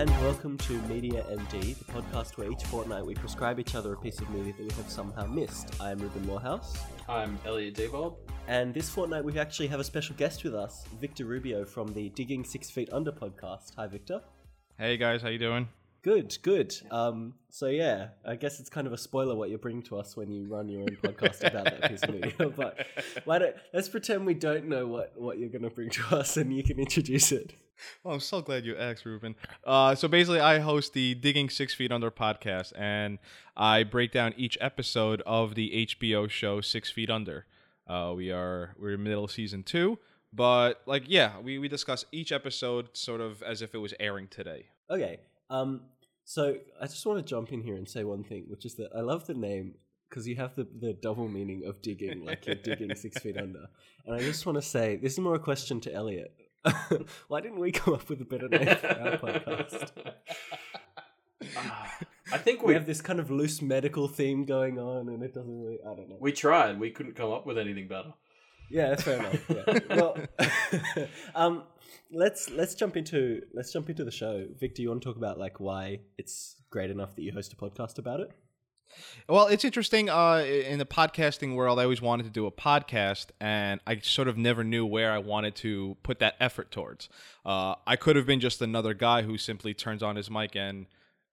and welcome to Media MD, the podcast where each fortnight we prescribe each other a piece of media that we have somehow missed. I am Reuben Morehouse, I'm Elliot Debob. and this fortnight we actually have a special guest with us, Victor Rubio from the Digging Six Feet Under podcast. Hi, Victor. Hey guys, how you doing? Good, good. Um, so yeah, I guess it's kind of a spoiler what you're bringing to us when you run your own podcast about that piece of media. But why don't let's pretend we don't know what what you're going to bring to us, and you can introduce it. Oh, I'm so glad you asked, Reuben. Uh, so basically, I host the Digging Six Feet Under podcast, and I break down each episode of the HBO show Six Feet Under. Uh, we are we're in middle season two, but like yeah, we we discuss each episode sort of as if it was airing today. Okay. Um, so I just want to jump in here and say one thing, which is that I love the name because you have the, the double meaning of digging, like you're digging six feet under. And I just want to say this is more a question to Elliot. Why didn't we come up with a better name for our podcast? I think We we have this kind of loose medical theme going on, and it doesn't really. I don't know. we tried. We couldn't come up with anything better. Yeah, that's fair enough. Yeah. Well, um, let's let's jump into let's jump into the show. Victor, you want to talk about like why it's great enough that you host a podcast about it? Well, it's interesting. Uh, in the podcasting world, I always wanted to do a podcast, and I sort of never knew where I wanted to put that effort towards. Uh, I could have been just another guy who simply turns on his mic and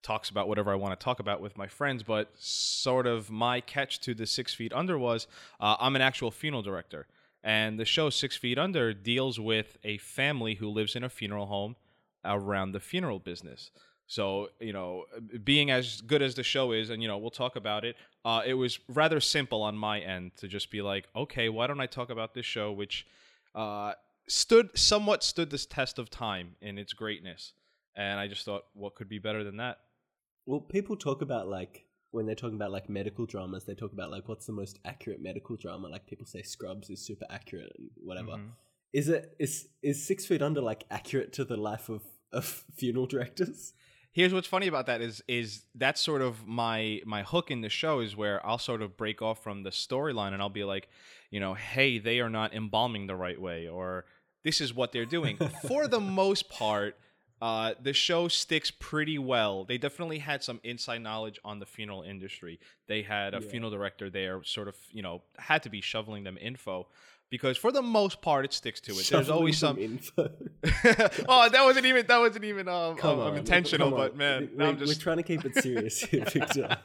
talks about whatever I want to talk about with my friends. But sort of my catch to the Six Feet Under was uh, I'm an actual funeral director, and the show Six Feet Under deals with a family who lives in a funeral home around the funeral business. So, you know, being as good as the show is, and, you know, we'll talk about it, uh, it was rather simple on my end to just be like, okay, why don't I talk about this show, which uh, stood somewhat stood this test of time in its greatness. And I just thought, what could be better than that? Well, people talk about like when they're talking about like medical dramas, they talk about like what's the most accurate medical drama. Like people say Scrubs is super accurate and whatever. Mhm. Is it is is Six Feet Under like accurate to the life of of funeral directors? Here's what's funny about that is is that's sort of my my hook in the show is where I'll sort of break off from the storyline and I'll be like, you know, hey, they are not embalming the right way or this is what they're doing. For the most part, uh, the show sticks pretty well. They definitely had some inside knowledge on the funeral industry. They had a Yeah. funeral director there, sort of, you know, had to be shoveling them info because for the most part, it sticks to it. There's always some. Oh, that wasn't even that wasn't even um, um, on, intentional, but man, we, now I'm we're trying to keep it serious here, Victor.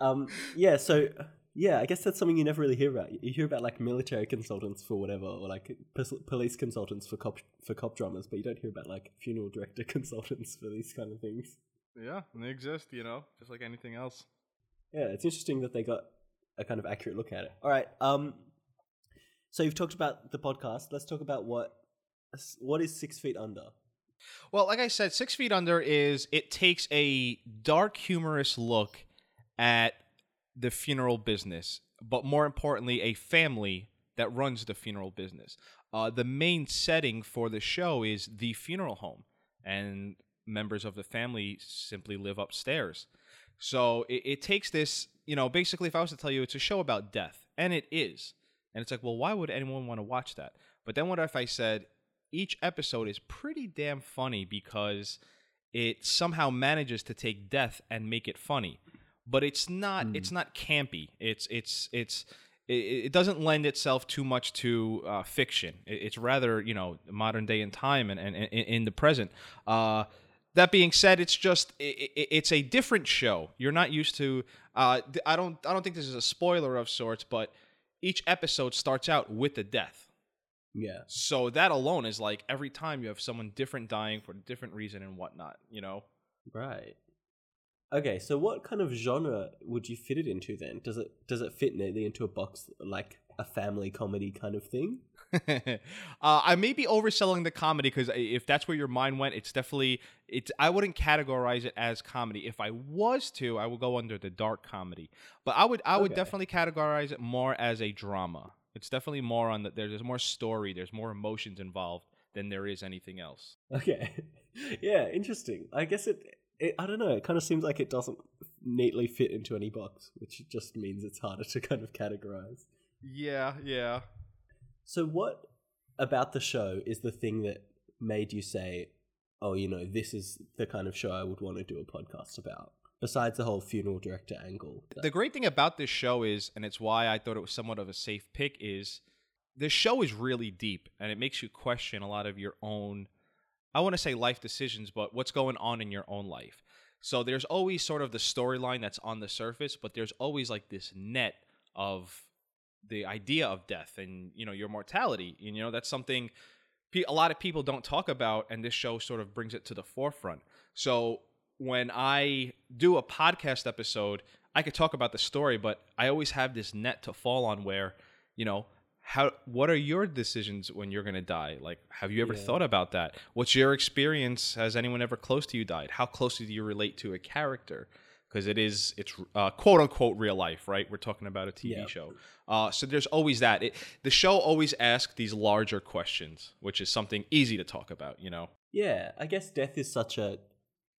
um, yeah, so yeah, I guess that's something you never really hear about. You hear about like military consultants for whatever, or like pos- police consultants for cop for cop dramas, but you don't hear about like funeral director consultants for these kind of things. yeah, they exist, you know, just like anything else. Yeah, it's interesting that they got a kind of accurate look at it. All right, um, so you've talked about the podcast. Let's talk about what what is Six Feet Under. Well, like I said, Six Feet Under is it takes a dark, humorous look at the funeral business, but more importantly, a family that runs the funeral business. Uh, the main setting for the show is the funeral home, and members of the family simply live upstairs. So it, it takes this, you know, basically, if I was to tell you it's a show about death, and it is, and it's like, well, why would anyone want to watch that? But then what if I said each episode is pretty damn funny because it somehow manages to take death and make it funny but it's not it's not campy it's it's it's it, it doesn't lend itself too much to uh, fiction it's rather you know modern day in time and, and, and in the present uh, that being said it's just i i- it's a different show you're not used to uh, i don't i don't think this is a spoiler of sorts but each episode starts out with a death Yeah. so that alone is like every time you have someone different dying for a different reason and whatnot, you know? Right. Okay, so what kind of genre would you fit it into then? Does it does it fit neatly into a box like a family comedy kind of thing? uh, I may be overselling the comedy because if that's where your mind went, it's definitely it's. I wouldn't categorize it as comedy. If I was to, I would go under the dark comedy. But I would I would Okay. definitely categorize it more as a drama. It's definitely more on the there's more story, there's more emotions involved than there is anything else. Okay. yeah, interesting. I guess it, it I don't know, it kind of seems like it doesn't neatly fit into any box, which just means it's harder to kind of categorize. Yeah, yeah. So what about the show is the thing that made you say, oh, you know, this is the kind of show I would want to do a podcast about. Besides the whole funeral director angle. The great thing about this show is, and it's why I thought it was somewhat of a safe pick, is this show is really deep and it makes you question a lot of your own, I want to say life decisions, but what's going on in your own life. So there's always sort of the storyline that's on the surface, but there's always like this net of the idea of death and you know your mortality. And, you know that's something a lot of people don't talk about, and this show sort of brings it to the forefront. So when I do a podcast episode, I could talk about the story, but I always have this net to fall on where, you know, how what are your decisions when you're going to die? Like have you ever Yeah. thought about that? What's your experience? Has anyone ever close to you died? How closely do you relate to a character? Because it is it's uh, quote unquote real life, right? We're talking about a TV Yeah. show. Uh, so there's always that. It, the show always asks these larger questions, which is something easy to talk about, you know. Yeah, I guess death is such a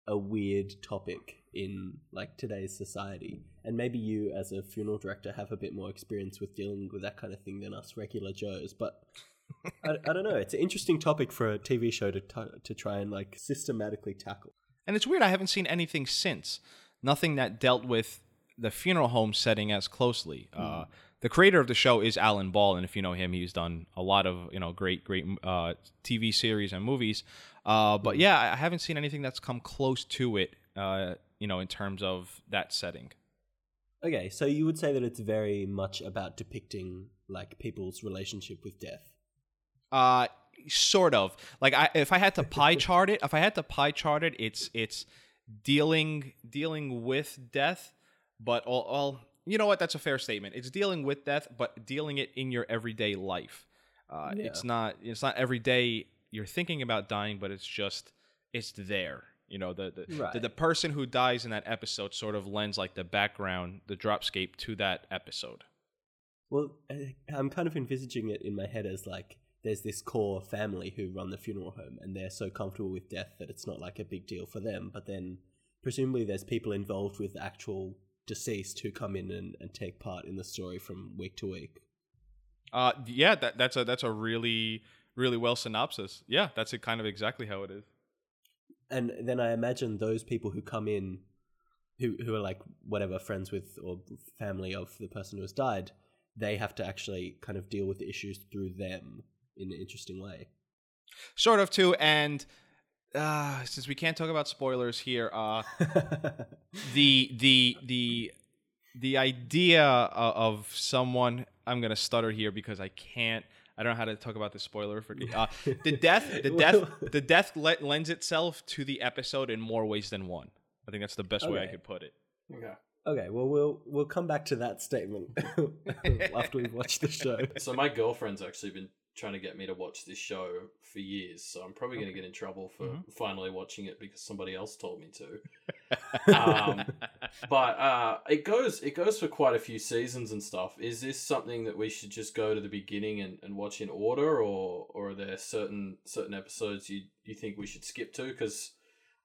a weird topic in like today's society. And maybe you as a funeral director have a bit more experience with dealing with that kind of thing than us regular joes, but I, I don't know. It's an interesting topic for a TV show to t- to try and like systematically tackle. And it's weird, I haven't seen anything since. Nothing that dealt with the funeral home setting as closely. Uh, the creator of the show is Alan Ball, and if you know him, he's done a lot of you know great, great uh, TV series and movies. Uh, but yeah, I haven't seen anything that's come close to it. Uh, you know, in terms of that setting. Okay, so you would say that it's very much about depicting like people's relationship with death. Uh sort of. Like I if I had to pie chart it, if I had to pie chart it, it's it's dealing dealing with death, but all, all you know what, that's a fair statement. It's dealing with death, but dealing it in your everyday life. Uh, Yeah. it's not it's not every day you're thinking about dying, but it's just it's there. You know, the the, the Right. the person who dies in that episode sort of lends like the background, the dropscape to that episode. Well, I'm kind of envisaging it in my head as like there's this core family who run the funeral home and they're so comfortable with death that it's not like a big deal for them. But then presumably there's people involved with actual deceased who come in and, and take part in the story from week to week. Uh, yeah, that that's a that's a really really well synopsis. Yeah, that's it, kind of exactly how it is. And then I imagine those people who come in who who are like whatever friends with or family of the person who has died, they have to actually kind of deal with the issues through them in an interesting way. Sort of too, and uh, since we can't talk about spoilers here, uh, the the the the idea of someone I'm gonna stutter here because I can't. I don't know how to talk about the spoiler for uh, the death. The death. The death le- lends itself to the episode in more ways than one. I think that's the best way I could put it. Okay. Okay, well we'll we'll come back to that statement after we've watched the show. So my girlfriend's actually been trying to get me to watch this show for years, so I'm probably going to get in trouble for Mhm. finally watching it because somebody else told me to. Um, but uh, it goes it goes for quite a few seasons and stuff. Is this something that we should just go to the beginning and, and watch in order, or or are there certain certain episodes you you think we should skip to? Because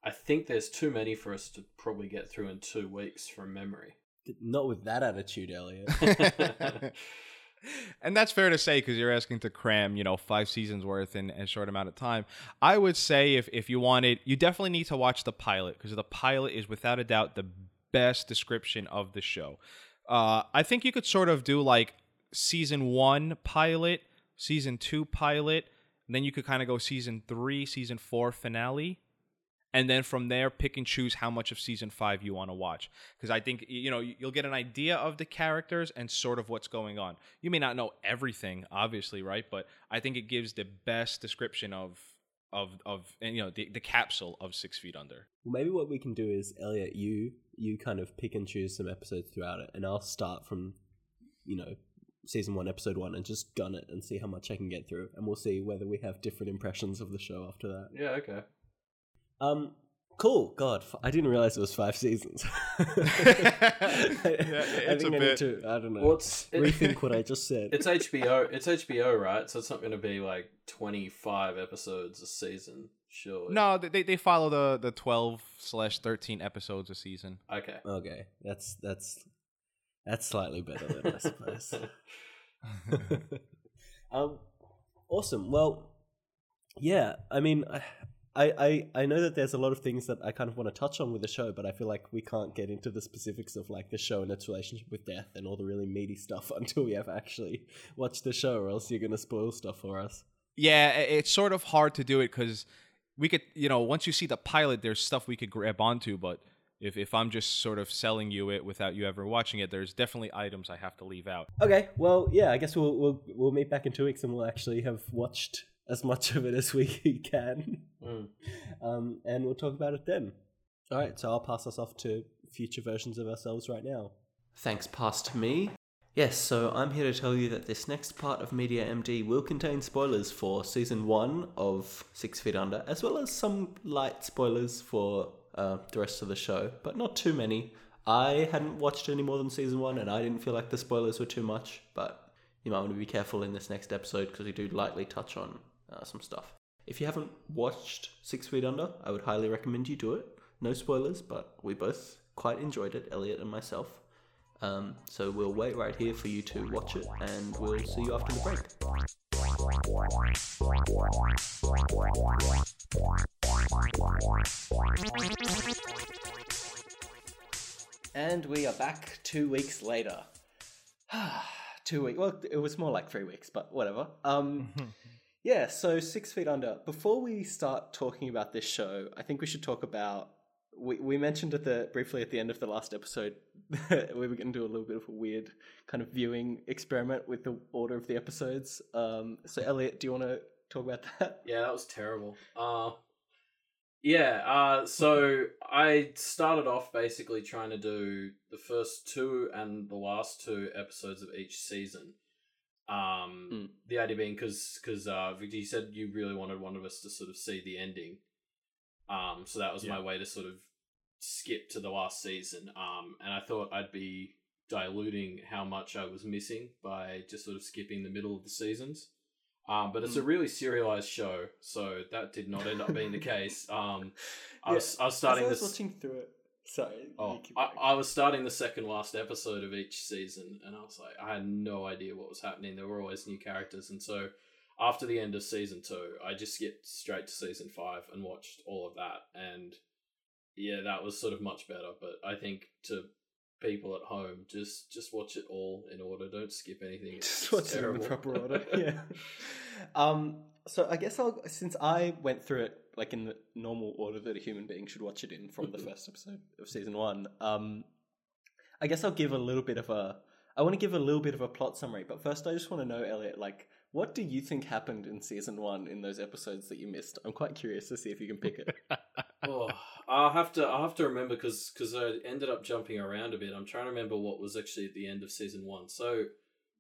I think there's too many for us to probably get through in two weeks from memory. Not with that attitude, Elliot. and that's fair to say because you're asking to cram, you know, five seasons worth in a short amount of time. I would say if, if you wanted, you definitely need to watch the pilot because the pilot is without a doubt the best description of the show. Uh, I think you could sort of do like season one pilot, season two pilot, then you could kind of go season three, season four finale and then from there pick and choose how much of season five you want to watch because i think you know you'll get an idea of the characters and sort of what's going on you may not know everything obviously right but i think it gives the best description of of of and, you know the, the capsule of six feet under Well, maybe what we can do is, Elliot, you you kind of pick and choose some episodes throughout it, and I'll start from, you know, season one, episode one, and just gun it and see how much I can get through, and we'll see whether we have different impressions of the show after that. yeah. Okay. Um, cool. God, f- I didn't realize it was five seasons. I it's think a I bit- need to. I don't know. Well, rethink what I just said. It's HBO. It's HBO, right? So it's not going to be like twenty five episodes a season, surely. no they, they follow the the 12 slash 13 episodes a season Okay. okay. That's that's that's slightly better than I suppose. um, awesome. Well, yeah. I mean, I, I, I, I know that there's a lot of things that I kind of want to touch on with the show, but I feel like we can't get into the specifics of like the show and its relationship with death and all the really meaty stuff until we have actually watched the show, or else you're going to spoil stuff for us. Yeah, it's sort of hard to do it because we could, you know, once you see the pilot, there's stuff we could grab onto. But if if I'm just sort of selling you it without you ever watching it, there's definitely items I have to leave out. Okay, well, yeah, I guess we'll we'll we'll meet back in two weeks and we'll actually have watched as much of it as we can, Mm. um, and we'll talk about it then. All right, so I'll pass us off to future versions of ourselves right now. Thanks, past me. Yes, so I'm here to tell you that this next part of Media MD will contain spoilers for season one of Six Feet Under, as well as some light spoilers for uh, the rest of the show, but not too many. I hadn't watched any more than season one, and I didn't feel like the spoilers were too much, but you might want to be careful in this next episode because we do lightly touch on uh, some stuff. If you haven't watched Six Feet Under, I would highly recommend you do it. No spoilers, but we both quite enjoyed it, Elliot and myself. Um, so we'll wait right here for you to watch it, and we'll see you after the break. And we are back two weeks later. two weeks. Well, it was more like three weeks, but whatever. Um, yeah. So Six Feet Under. Before we start talking about this show, I think we should talk about. We, we mentioned at the briefly at the end of the last episode that we were going to do a little bit of a weird kind of viewing experiment with the order of the episodes. Um, so Elliot, do you want to talk about that? Yeah, that was terrible. Uh yeah, uh so I started off basically trying to do the first two and the last two episodes of each season. Um Mm. the idea being cuz cuz uh Victor you said you really wanted one of us to sort of see the ending. Um so that was my way to sort of skip to the last season. Um and I thought I'd be diluting how much I was missing by just sort of skipping the middle of the seasons. Um, but it's a really serialized show, so that did not end up being the case. Um, I was I was starting I was this. watching through it. Sorry. Oh, I. I was starting the second last episode of each season, and I was like, I had no idea what was happening. There were always new characters, and so after the end of season two, I just skipped straight to season five and watched all of that. And yeah, that was sort of much better. But I think to people at home, just just watch it all in order. Don't skip anything. It's just watch it in the proper order. yeah. Um. So I guess I'll since I went through it like in the normal order that a human being should watch it in from the first episode of season one. Um. I guess I'll give a little bit of a. I want to give a little bit of a plot summary, but first I just want to know, Elliot, like, what do you think happened in season one in those episodes that you missed? I'm quite curious to see if you can pick it. oh, I'll have to I'll have to remember because because I ended up jumping around a bit. I'm trying to remember what was actually at the end of season one. So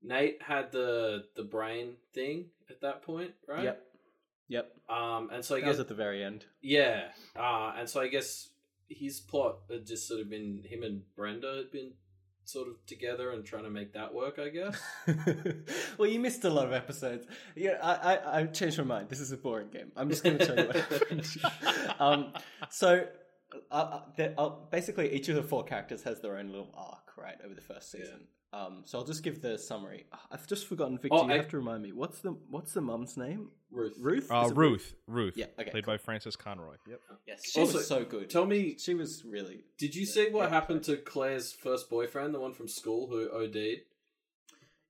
Nate had the the brain thing at that point, right? Yep. Yep. Um, and so I That guess was at the very end. yeah. Uh, and so I guess his plot had just sort of been him and Brenda had been sort of together and trying to make that work. I guess. well, you missed a lot of episodes. Yeah, I, I, I changed my mind. This is a boring game. I'm just going to tell you what happened. um, so, uh, uh, uh, basically, each of the four characters has their own little arc, right, over the first season. Um, so I'll just give the summary. I've just forgotten, Victor. Oh, you I- have to remind me. What's the What's the mum's name? Ruth. Ruth. Uh, Is it Ruth, Ruth, Yeah, okay, played cool. by Frances Conroy. Yep. Yes, she Also, was so good. Tell me, she was really. did you see what Yeah. happened to Claire's first boyfriend, the one from school who OD'd?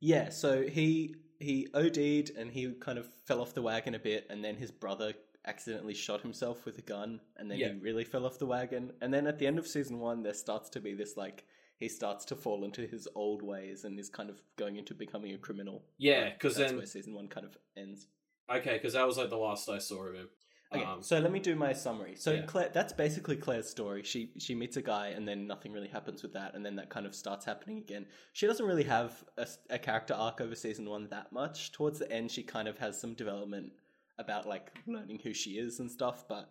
Yeah, so he he OD'd and he kind of fell off the wagon a bit, and then his brother accidentally shot himself with a gun, and then Yeah. he really fell off the wagon. And then at the end of season one, there starts to be this like he starts to fall into his old ways and is kind of going into becoming a criminal. Yeah, because that's then- where season one kind of ends. Okay, because that was like the last I saw of him. Okay, Um, so let me do my summary. So yeah. Claire, that's basically Claire's story. She she meets a guy, and then nothing really happens with that, and then that kind of starts happening again. She doesn't really have a character arc over season one that much. Towards the end, she kind of has some development about like learning who she is and stuff, but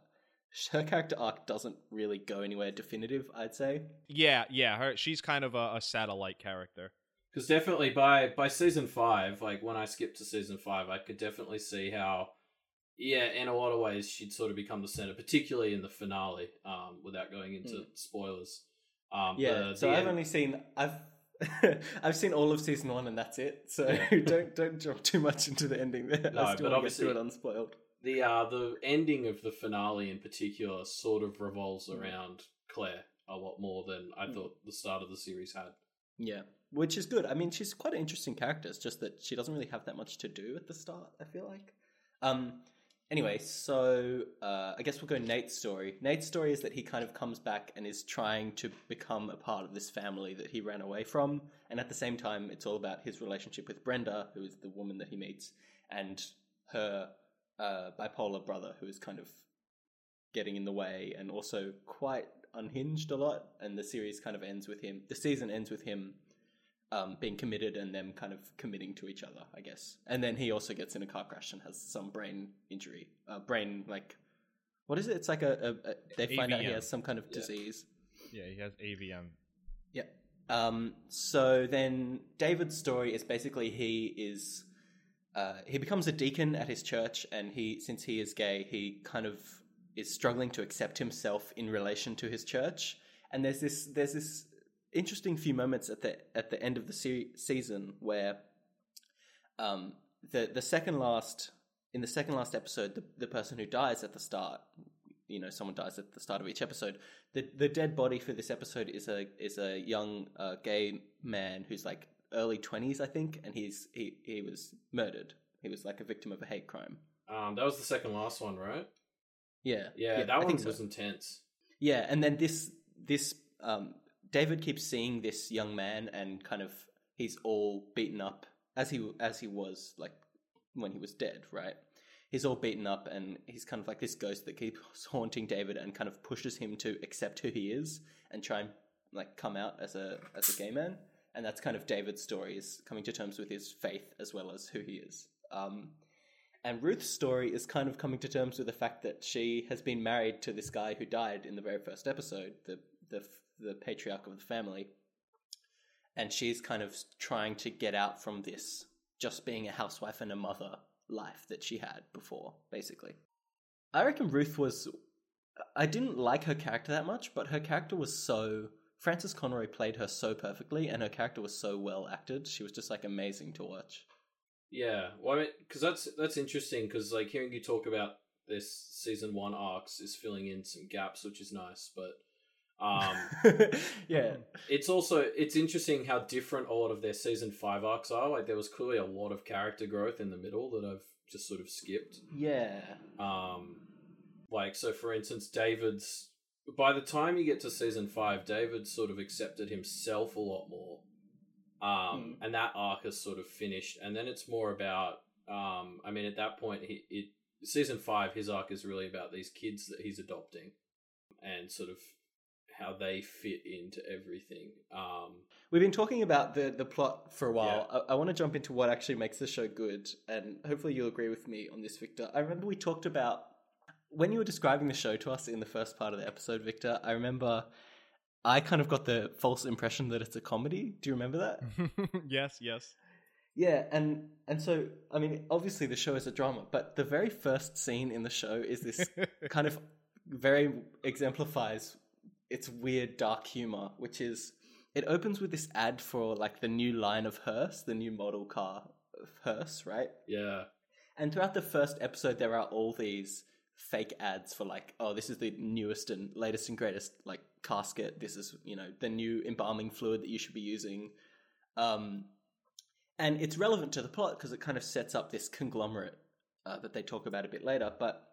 her character arc doesn't really go anywhere definitive. I'd say. Yeah, yeah. Her, she's kind of a, a satellite character. Because definitely by by season five, like when I skipped to season five, I could definitely see how, yeah, in a lot of ways she'd sort of become the center, particularly in the finale. Um, without going into Mm. spoilers. Um, Yeah. the- so the I've end- only seen I've. I've seen all of season one and that's it. So Yeah. don't don't jump too much into the ending there. No, I but still want to get obviously- to it unspoiled. The uh, the ending of the finale in particular sort of revolves around Claire a lot more than I thought the start of the series had. Yeah, which is good. I mean, she's quite an interesting character. It's just that she doesn't really have that much to do at the start. I feel like. Um. Anyway, so uh, I guess we'll go Nate's story. Nate's story is that he kind of comes back and is trying to become a part of this family that he ran away from, and at the same time, it's all about his relationship with Brenda, who is the woman that he meets, and her uh, bipolar brother, who is kind of getting in the way and also quite unhinged a lot. And the series kind of ends with him. The season ends with him um, being committed and them kind of committing to each other, I guess. And then he also gets in a car crash and has some brain injury, uh, brain like what is it? It's like a, a, a they find out he has some kind of disease. Yeah, he has AVM. Yeah. Um, so then David's story is basically he is uh, he becomes a deacon at his church, and he since he is gay, he kind of is struggling to accept himself in relation to his church. And there's this there's this interesting few moments at the at the end of the se- season where um, the the second last in the second last episode, the the person who dies at the start, you know, someone dies at the start of each episode. The the dead body for this episode is a is a young uh, gay man who's like early twenties, I think, and he's he he was murdered. He was like a victim of a hate crime. Um, that was the second last one, right? Yeah, Yeah, that I one so. was intense. Yeah, and then this this um, David keeps seeing this young man, and kind of he's all beaten up as he as he was like when he was dead, right? He's all beaten up, and he's kind of like this ghost that keeps haunting David, and kind of pushes him to accept who he is and try and like come out as a as a gay man. And that's kind of David's story is coming to terms with his faith as well as who he is. Um, and Ruth's story is kind of coming to terms with the fact that she has been married to this guy who died in the very first episode, the the the patriarch of the family, and she's kind of trying to get out from this just being a housewife and a mother life that she had before, basically. I reckon Ruth was. I didn't like her character that much, but her character was so. Frances Conroy played her so perfectly, and her character was so well acted. She was just like amazing to watch. Yeah, well, I mean, because that's that's interesting. Because like hearing you talk about this season one arcs is filling in some gaps, which is nice. But um, yeah, it's also it's interesting how different a lot of their season five arcs are. Like there was clearly a lot of character growth in the middle that I've just sort of skipped. yeah, Um, like so, for instance, David's. By the time you get to season five, David sort of accepted himself a lot more, um, and that arc is sort of finished. And then it's more about. Um, I mean, at that point, he it season five, his arc is really about these kids that he's adopting, and sort of how they fit into everything. Um, We've been talking about the, the plot for a while. I, I want to jump into what actually makes the show good, and hopefully you'll agree with me on this, Victor. I remember we talked about when you were describing the show to us in the first part of the episode, Victor. I remember I kind of got the false impression that it's a comedy. Do you remember that? yes, yes. Yeah, and and so I mean, obviously the show is a drama, but the very first scene in the show is this kind of very exemplifies its weird dark humor, which is it opens with this ad for like the new line of hearse, the new model car of hearse, right? yeah, And throughout the first episode, there are all these fake ads for like, oh, this is the newest and latest and greatest like casket. This is you know the new embalming fluid that you should be using. Um, and it's relevant to the plot because it kind of sets up this conglomerate uh, that they talk about a bit later. But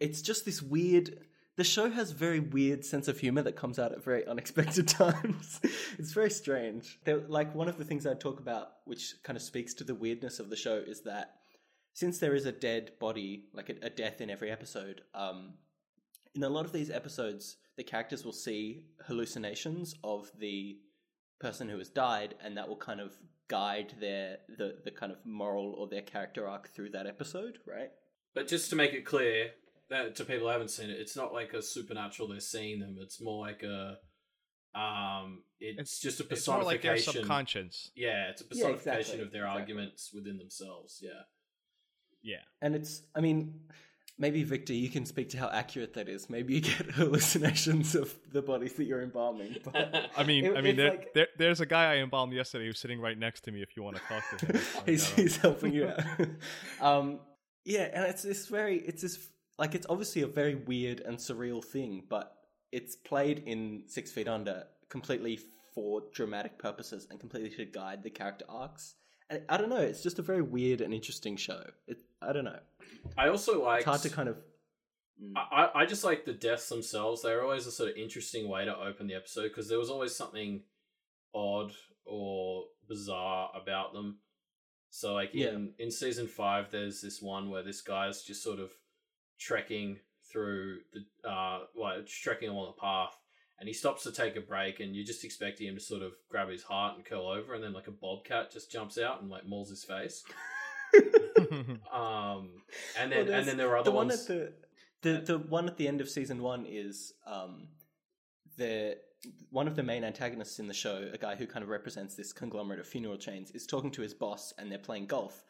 it's just this weird. The show has very weird sense of humor that comes out at very unexpected times. it's very strange. There, like one of the things I talk about, which kind of speaks to the weirdness of the show, is that since there is a dead body, like a, a death in every episode, um, in a lot of these episodes, the characters will see hallucinations of the person who has died, and that will kind of guide their the the kind of moral or their character arc through that episode, right? but just to make it clear that to people who haven't seen it, it's not like a supernatural. They're seeing them. It's more like a. Um, it's, just a It's more like their personification. subconscious. yeah, it's a Yeah, personification exactly, of their exactly. arguments within themselves. Yeah. Yeah. And it's, I mean, maybe Victor, you can speak to how accurate that is. Maybe you get hallucinations of the bodies that you're embalming. But I mean, It- I mean, there, like- there, there's a guy I embalmed yesterday who's sitting right next to me. If you want to talk to him, he's, he's helping you out. um, Yeah, and it's this very it's this like it's obviously a very weird and surreal thing, but it's played in Six Feet Under completely for dramatic purposes and completely to guide the character arcs. I don't know, it's just a very weird and interesting show. It, I don't know. I also like. It's hard to kind of. I, I just like the deaths themselves. They're always a sort of interesting way to open the episode because there was always something odd or bizarre about them. So, like Yeah. in in season five, there's this one where this guy's just sort of trekking through the uh, well, trekking along the path, and he stops to take a break, and you're just expecting him to sort of grab his heart and curl over, and then like a bobcat just jumps out and like mauls his face. Um, and then Well, and then there are other the one ones. at the the the one at the end of season one is um the one of the main antagonists in the show, a guy who kind of represents this conglomerate of funeral chains, is talking to his boss and they're playing golf.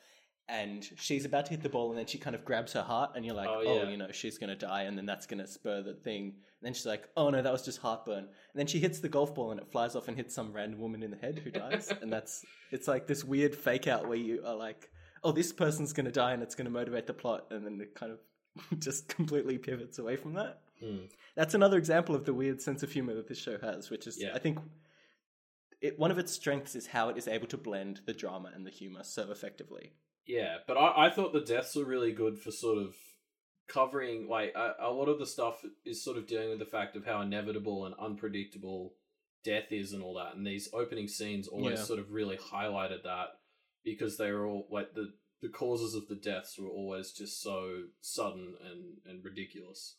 And she's about to hit the ball, and then she kind of grabs her heart, and you're like, Oh, oh, you know, she's gonna die, and then that's gonna spur the thing. And then she's like, oh no, that was just heartburn. And then she hits the golf ball, and it flies off and hits some random woman in the head who dies. and that's it's like this weird fake out where you are like, oh, this person's going to die and it's going to motivate the plot, and then it kind of just completely pivots away from that. Hmm. That's another example of the weird sense of humor that this show has, which is, Yeah. I think, it, one of its strengths is how it is able to blend the drama and the humor so effectively. Yeah, but I, I thought the deaths were really good for sort of covering like a, a lot of the stuff is sort of dealing with the fact of how inevitable and unpredictable death is and all that. And these opening scenes always Yeah. sort of really highlighted that because they were all like the the causes of the deaths were always just so sudden and and ridiculous,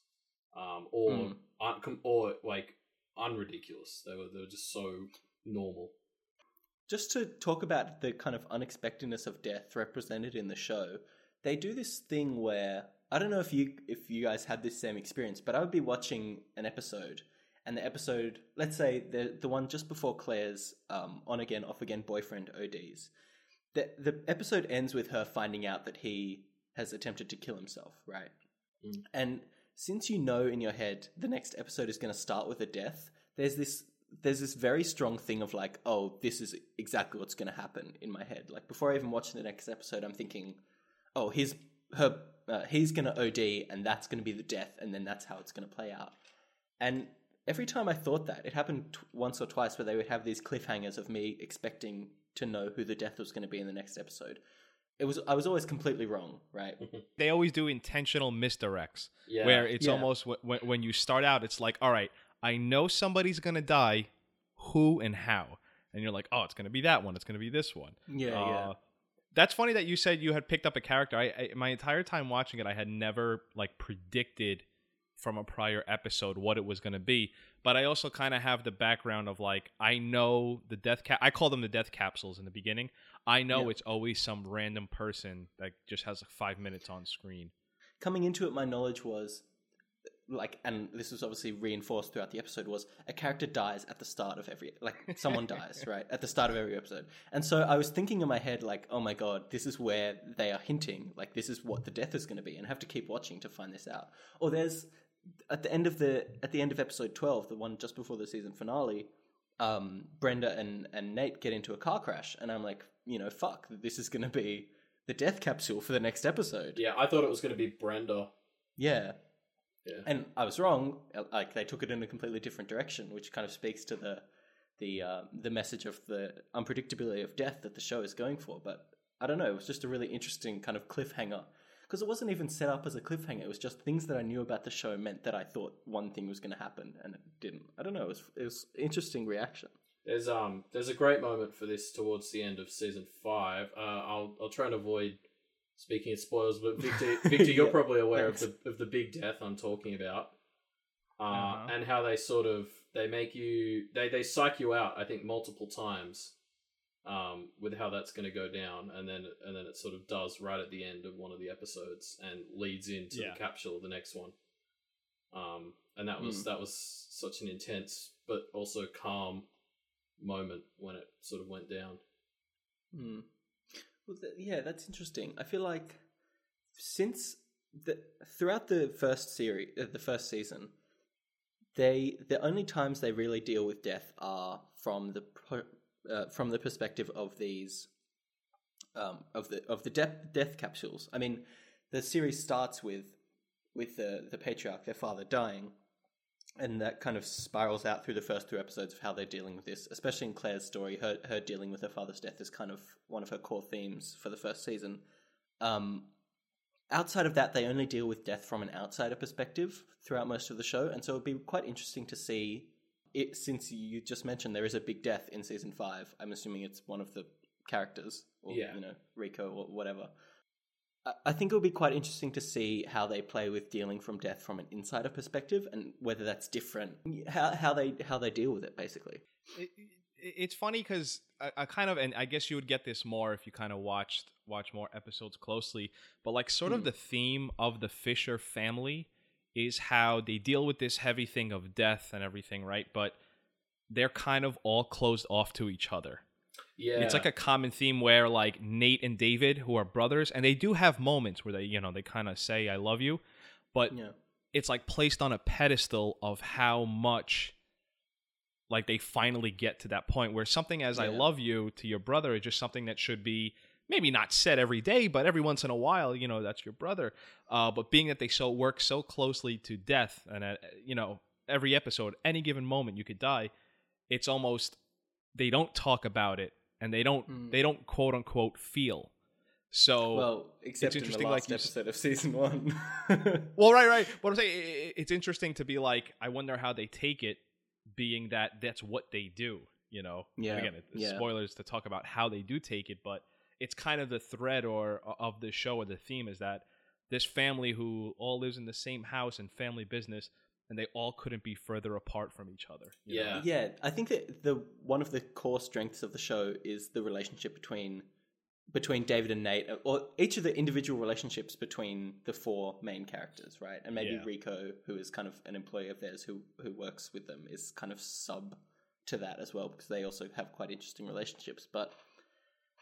um, or Mm. un, or like unridiculous. They were they were just so normal. Just to talk about the kind of unexpectedness of death represented in the show, they do this thing where I don't know if you if you guys had this same experience, but I would be watching an episode, and the episode, let's say the the one just before Claire's um, on again off again boyfriend ODs, the the episode ends with her finding out that he has attempted to kill himself, right? Mm. And since you know in your head the next episode is going to start with a death, there's this there's this very strong thing of like, oh, this is exactly what's going to happen in my head. Like before I even watch the next episode, I'm thinking, oh, he's her, uh, he's going to OD, and that's going to be the death, and then that's how it's going to play out. And every time I thought that, it happened t- once or twice where they would have these cliffhangers of me expecting to know who the death was going to be in the next episode. It was I was always completely wrong, right? they always do intentional misdirects Yeah, where it's Yeah. almost wh- when when you start out it's like all right i know somebody's gonna die who and how. And you're like oh it's gonna be that one. It's gonna be this one. Yeah, Uh, yeah. that's funny that you said you had picked up a character. I, I my entire time watching it i had never like predicted from a prior episode what it was going to be. But i also kind of have the background of like i know the death cap i call them the death capsules in the beginning. I know Yeah. it's always some random person that just has like five minutes on screen. Coming into it, my knowledge was like, and this was obviously reinforced throughout the episode, was a character dies at the start of every, like, someone dies, right, at the start of every episode. And so I was thinking in my head, like, oh my god, this is where they are hinting, like, this is what the death is going to be, and I have to keep watching to find this out. Or there's, at the end of the, at the end of episode 12, the one just before the season finale, um, Brenda and, and Nate get into a car crash, and I'm like, you know, fuck, this is going to be the death capsule for the next episode. yeah. I thought it was going to be Brenda. Yeah. Yeah. And I was wrong. uh, Like they took it in a completely different direction, which kind of speaks to the the uh, the message of the unpredictability of death that the show is going for. But I don't know. It was just a really interesting kind of cliffhanger because it wasn't even set up as a cliffhanger. It was just things that I knew about the show meant that I thought one thing was going to happen and it didn't. I don't know. It was it was interesting reaction. There's um there's a great moment for this towards the end of season five. Uh, I'll I'll try and avoid speaking of spoilers, but Victor, Victor, you're Yeah, probably aware of the of the big death I'm talking about, uh, Uh-huh. and how they sort of they make you they they psych you out. I think multiple times, um, with how that's going to go down, and then and then it sort of does right at the end of one of the episodes and leads into Yeah. the capsule of the next one. Um, and that was Hmm. that was such an intense but also calm moment when it sort of went down. Hmm. Well, th- yeah, that's interesting. I feel like since the throughout the first series, uh, the first season, they the only times they really deal with death are from the uh, from the perspective of these um, of the of the death death capsules. I mean, the series starts with with the the patriarch, their father, dying, and that kind of spirals out through the first two episodes of how they're dealing with this. Especially in Claire's story, her her dealing with her father's death is kind of one of her core themes for the first season. Um, outside of that, they only deal with death from an outsider perspective throughout most of the show, and so it'd be quite interesting to see it. Since you just mentioned there is a big death in season five, I'm assuming it's one of the characters, or Yeah. you know, Rico or whatever. I- think it would be quite interesting to see how they play with dealing from death from an insider perspective, and whether that's different. How how they how they deal with it, basically. it, it- it's funny because I, I kind of and I guess you would get this more if you kind of watched watch more episodes closely. But like sort of Hmm. the theme of the Fisher family is how they deal with this heavy thing of death and everything, right? But they're kind of all closed off to each other. Yeah, It's like a common theme where like Nate and David, who are brothers, and they do have moments where they, you know, they kind of say "I love you," but Yeah. it's like placed on a pedestal of how much like they finally get to that point where something as I love you to your brother is just something that should be maybe not said every day, but every once in a while, you know, that's your brother. Uh, but being that they so work so closely to death and uh, you know, every episode, any given moment you could die, it's almost they don't talk about it and they don't Mm. they don't quote unquote feel. So Well, except in the last like episode of season one. well, right, right. But I'm saying it's interesting to be like, I wonder how they take it, being that that's what they do. You know, And Yeah, Again, yeah. spoilers to talk about how they do take it, but it's kind of the thread or of the show or the theme is that this family who all lives in the same house and family business, and they all couldn't be further apart from each other. you know? yeah, yeah, I think that the one of the core strengths of the show is the relationship between between David and Nate, uh, or each of the individual relationships between the four main characters, right? And maybe Yeah. Rico, who is kind of an employee of theirs who who works with them, is kind of sub to that as well because they also have quite interesting relationships. But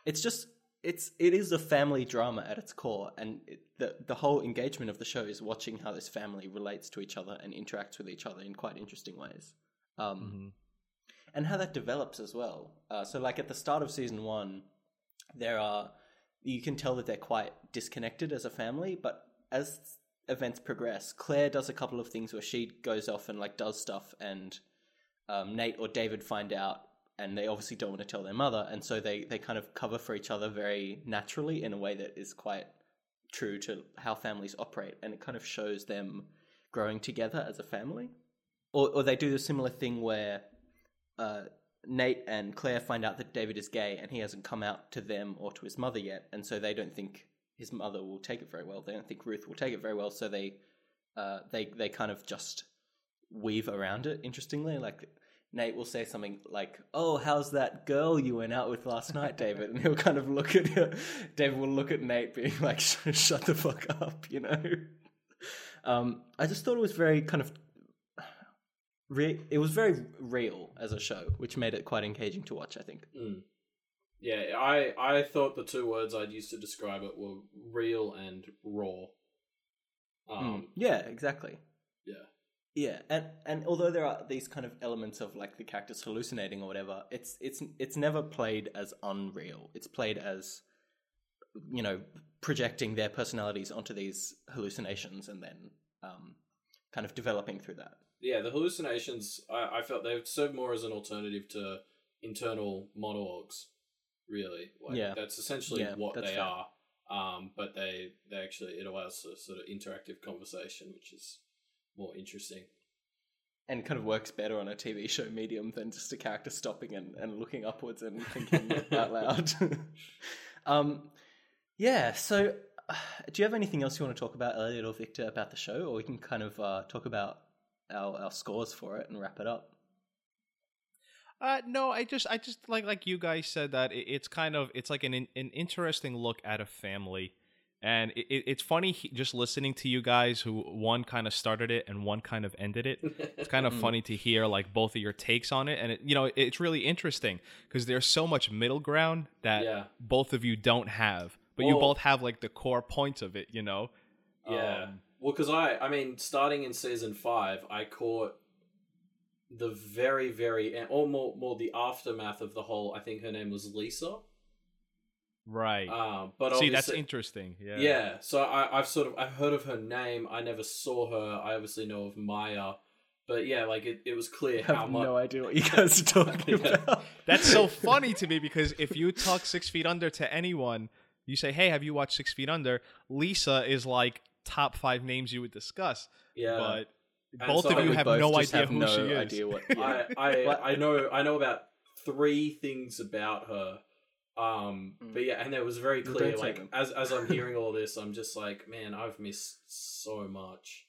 it's just it's it is a family drama at its core, and it, the the whole engagement of the show is watching how this family relates to each other and interacts with each other in quite interesting ways. Um, Mhm. and how that develops as well. Uh, so, like at the start of season one, there are you can tell that they're quite disconnected as a family, but as events progress, Claire does a couple of things where she goes off and like does stuff, and um, Nate or David find out, and they obviously don't want to tell their mother, and so they they kind of cover for each other very naturally in a way that is quite true to how families operate, and it kind of shows them growing together as a family. Or, or they do a similar thing where uh, Nate and Claire find out that David is gay and he hasn't come out to them or to his mother yet, and so they don't think his mother will take it very well. They don't think Ruth will take it very well, so they uh, they they kind of just weave around it. Interestingly, like Nate will say something like, "Oh, how's that girl you went out with last night, David?" And he'll kind of look at David will look at Nate, being like, "Shut the fuck up," you know. Um, I just thought it was very kind of re- it was very real as a show, which made it quite engaging to watch. I think. Mm. Yeah, I I thought the two words I'd use to describe it were real and raw. Um, Mm. Yeah, exactly. yeah, Yeah, and and although there are these kind of elements of like the characters hallucinating or whatever, it's it's it's never played as unreal. It's played as you know projecting their personalities onto these hallucinations and then um, kind of developing through that. yeah. The hallucinations I, I felt they served more as an alternative to internal monologues. Really, like, Yeah. that's essentially Yeah, what that's they fair. are. Um, but they they actually it allows a sort of interactive conversation, which is more interesting. And kind of works better on a TV show medium than just a character stopping and, and looking upwards and thinking out loud. um, yeah, so uh, do you have anything else you want to talk about, Elliot or Victor, about the show? Or we can kind of uh, talk about our, our scores for it and wrap it up. Uh, no, I just, I just like, like you guys said that it, it's kind of, it's like an an interesting look at a family, and it, it, it's funny just listening to you guys who one kind of started it and one kind of ended it. It's kind of Mm. funny to hear like both of your takes on it, and it, you know, it's really interesting because there's so much middle ground that Yeah. both of you don't have, but you both have like the core points of it, you know. Yeah. Um, Well, because I, I mean, starting in season five, I caught the very, very, or more, more the aftermath of the whole. I think her name was Lisa. Right. Um, but See, that's interesting. Yeah. Yeah, so I, I've sort of I've heard of her name. I never saw her. I obviously know of Maya, but yeah, like it, it was clear I how have much. no idea what you guys are talking Yeah. about. That's so funny to me because if you talk Six Feet Under to anyone, you say, "Hey, have you watched Six Feet Under?" Lisa is like top five names you would discuss, yeah, but And both so of you have no idea have who no she is. idea what. Yeah. I I, I know I know about three things about her. Um, Mm. but yeah, and it was very clear. Like as as I'm hearing all this, I'm just like, man, I've missed so much.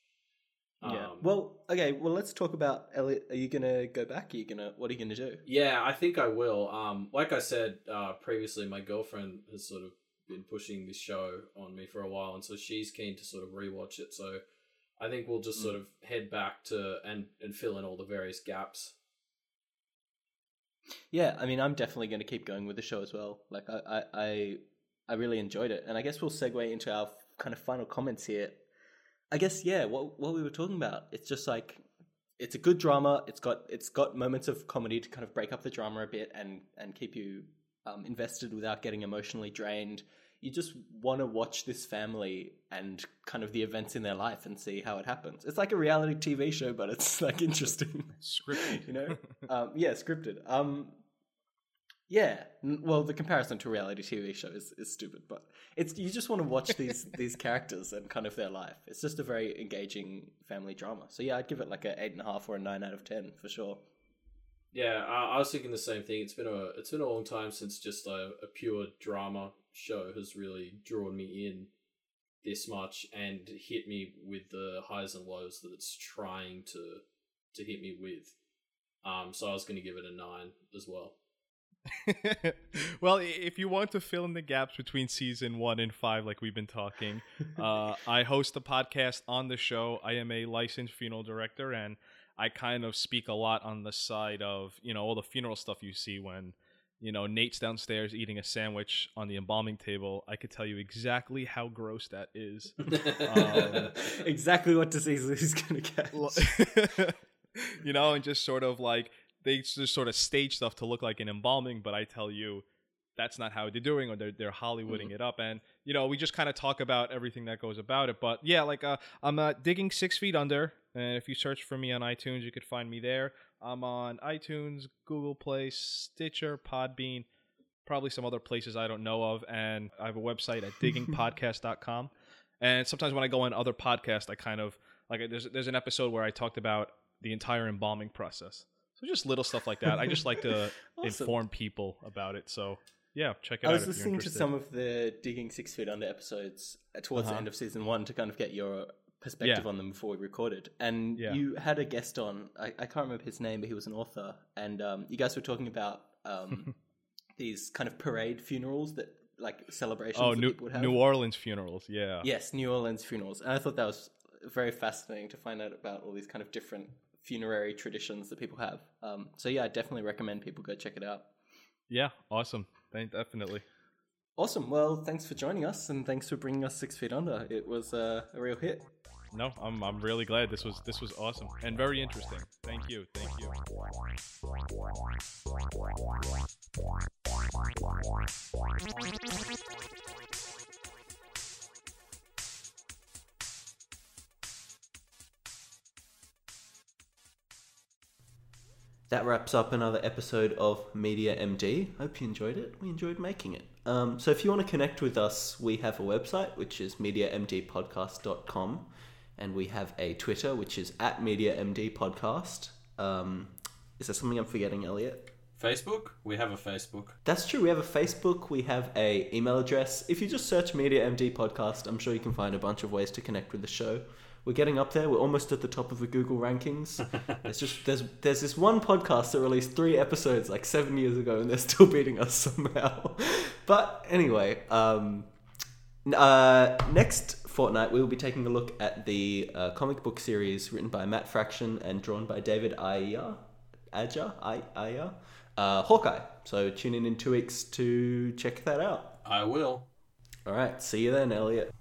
yeah. Um, Well, okay. Well, let's talk about Elliot. Are you gonna go back? Are you gonna? What are you gonna do? Yeah, I think I will. Um, like I said uh, previously, my girlfriend has sort of been pushing this show on me for a while, and so she's keen to sort of rewatch it. So I think we'll just sort of head back to and and fill in all the various gaps. Yeah, I mean, I'm definitely going to keep going with the show as well. Like, I, I, I, really enjoyed it, and I guess we'll segue into our kind of final comments here. I guess, yeah, what what we were talking about. It's just like it's a good drama. It's got it's got moments of comedy to kind of break up the drama a bit and and keep you um, invested without getting emotionally drained. You just want to watch this family and kind of the events in their life and see how it happens. It's like a reality TV show, but it's like interesting. Scripted. you know? Um, yeah scripted. Um yeah. Well the comparison to a reality tv show is, is stupid but it's you just want to watch these these characters and kind of their life. It's just a very engaging family drama. So yeah i'd give it like a eight and a half or a nine out of ten for sure Yeah, I, I was thinking the same thing. It's been a it's been a long time since just a, a pure drama show has really drawn me in this much and hit me with the highs and lows that it's trying to to hit me with. Um, so I was going to give it a nine as well. well, if you want to fill in the gaps between season one and five, like we've been talking, uh, I host a podcast on the show. I am a licensed funeral director, and I kind of speak a lot on the side of you know all the funeral stuff you see when you know Nate's downstairs eating a sandwich on the embalming table. I could tell you exactly how gross that is. Um, exactly what disease he's gonna get you know, and just sort of like they just sort of stage stuff to look like an embalming, but I tell you, that's not how they're doing, or they're they're Hollywooding it up, and you know, we just kind of talk about everything that goes about it. But yeah, like uh, I'm uh, digging six feet under, and if you search for me on iTunes, you could find me there. I'm on iTunes, Google Play, Stitcher, Podbean, probably some other places I don't know of, and I have a website at diggingpodcast.com. And sometimes when I go on other podcasts, I kind of like there's there's an episode where I talked about the entire embalming process. So just little stuff like that. I just like to Awesome. inform people about it. So yeah, check it I out. was if you're listening to some of the Digging Six Feet Under episodes uh, towards the Uh-huh. end of season one to kind of get your perspective Yeah. on them before we recorded. And Yeah. you had a guest on, I, I can't remember his name, but he was an author. And um, you guys were talking about um, these kind of parade funerals that, like celebrations Oh, that New, people would have. New Orleans funerals. Yeah. Yes, New Orleans funerals. And I thought that was very fascinating to find out about all these kind of different funerary traditions that people have. Um, so yeah, I definitely recommend people go check it out. Yeah. Awesome. Definitely. Awesome. Well, thanks for joining us, and thanks for bringing us Six Feet Under. It was uh, a real hit. No, I'm I'm really glad this was this was awesome and very interesting. Thank you. Thank you. That wraps up another episode of Media MD. Hope you enjoyed it. We enjoyed making it. Um, so if you want to connect with us, we have a website which is mediamdpodcast.com, and we have a Twitter which is at mediamdpodcast. Um, is there something I'm forgetting, Elliot? Facebook? We have a Facebook. That's true. We have a Facebook. We have a email address. If you just search Media MD Podcast, I'm sure you can find a bunch of ways to connect with the show. We're getting up there. We're almost at the top of the Google rankings. There's just there's there's this one podcast that released three episodes like seven years ago, and they're still beating us somehow. but anyway, um, uh, next fortnight we will be taking a look at the uh, comic book series written by Matt Fraction and drawn by David Ayer, Aja, Ayer, uh, Hawkeye. So tune in in two weeks to check that out. I will. All right, see you then, Elliot.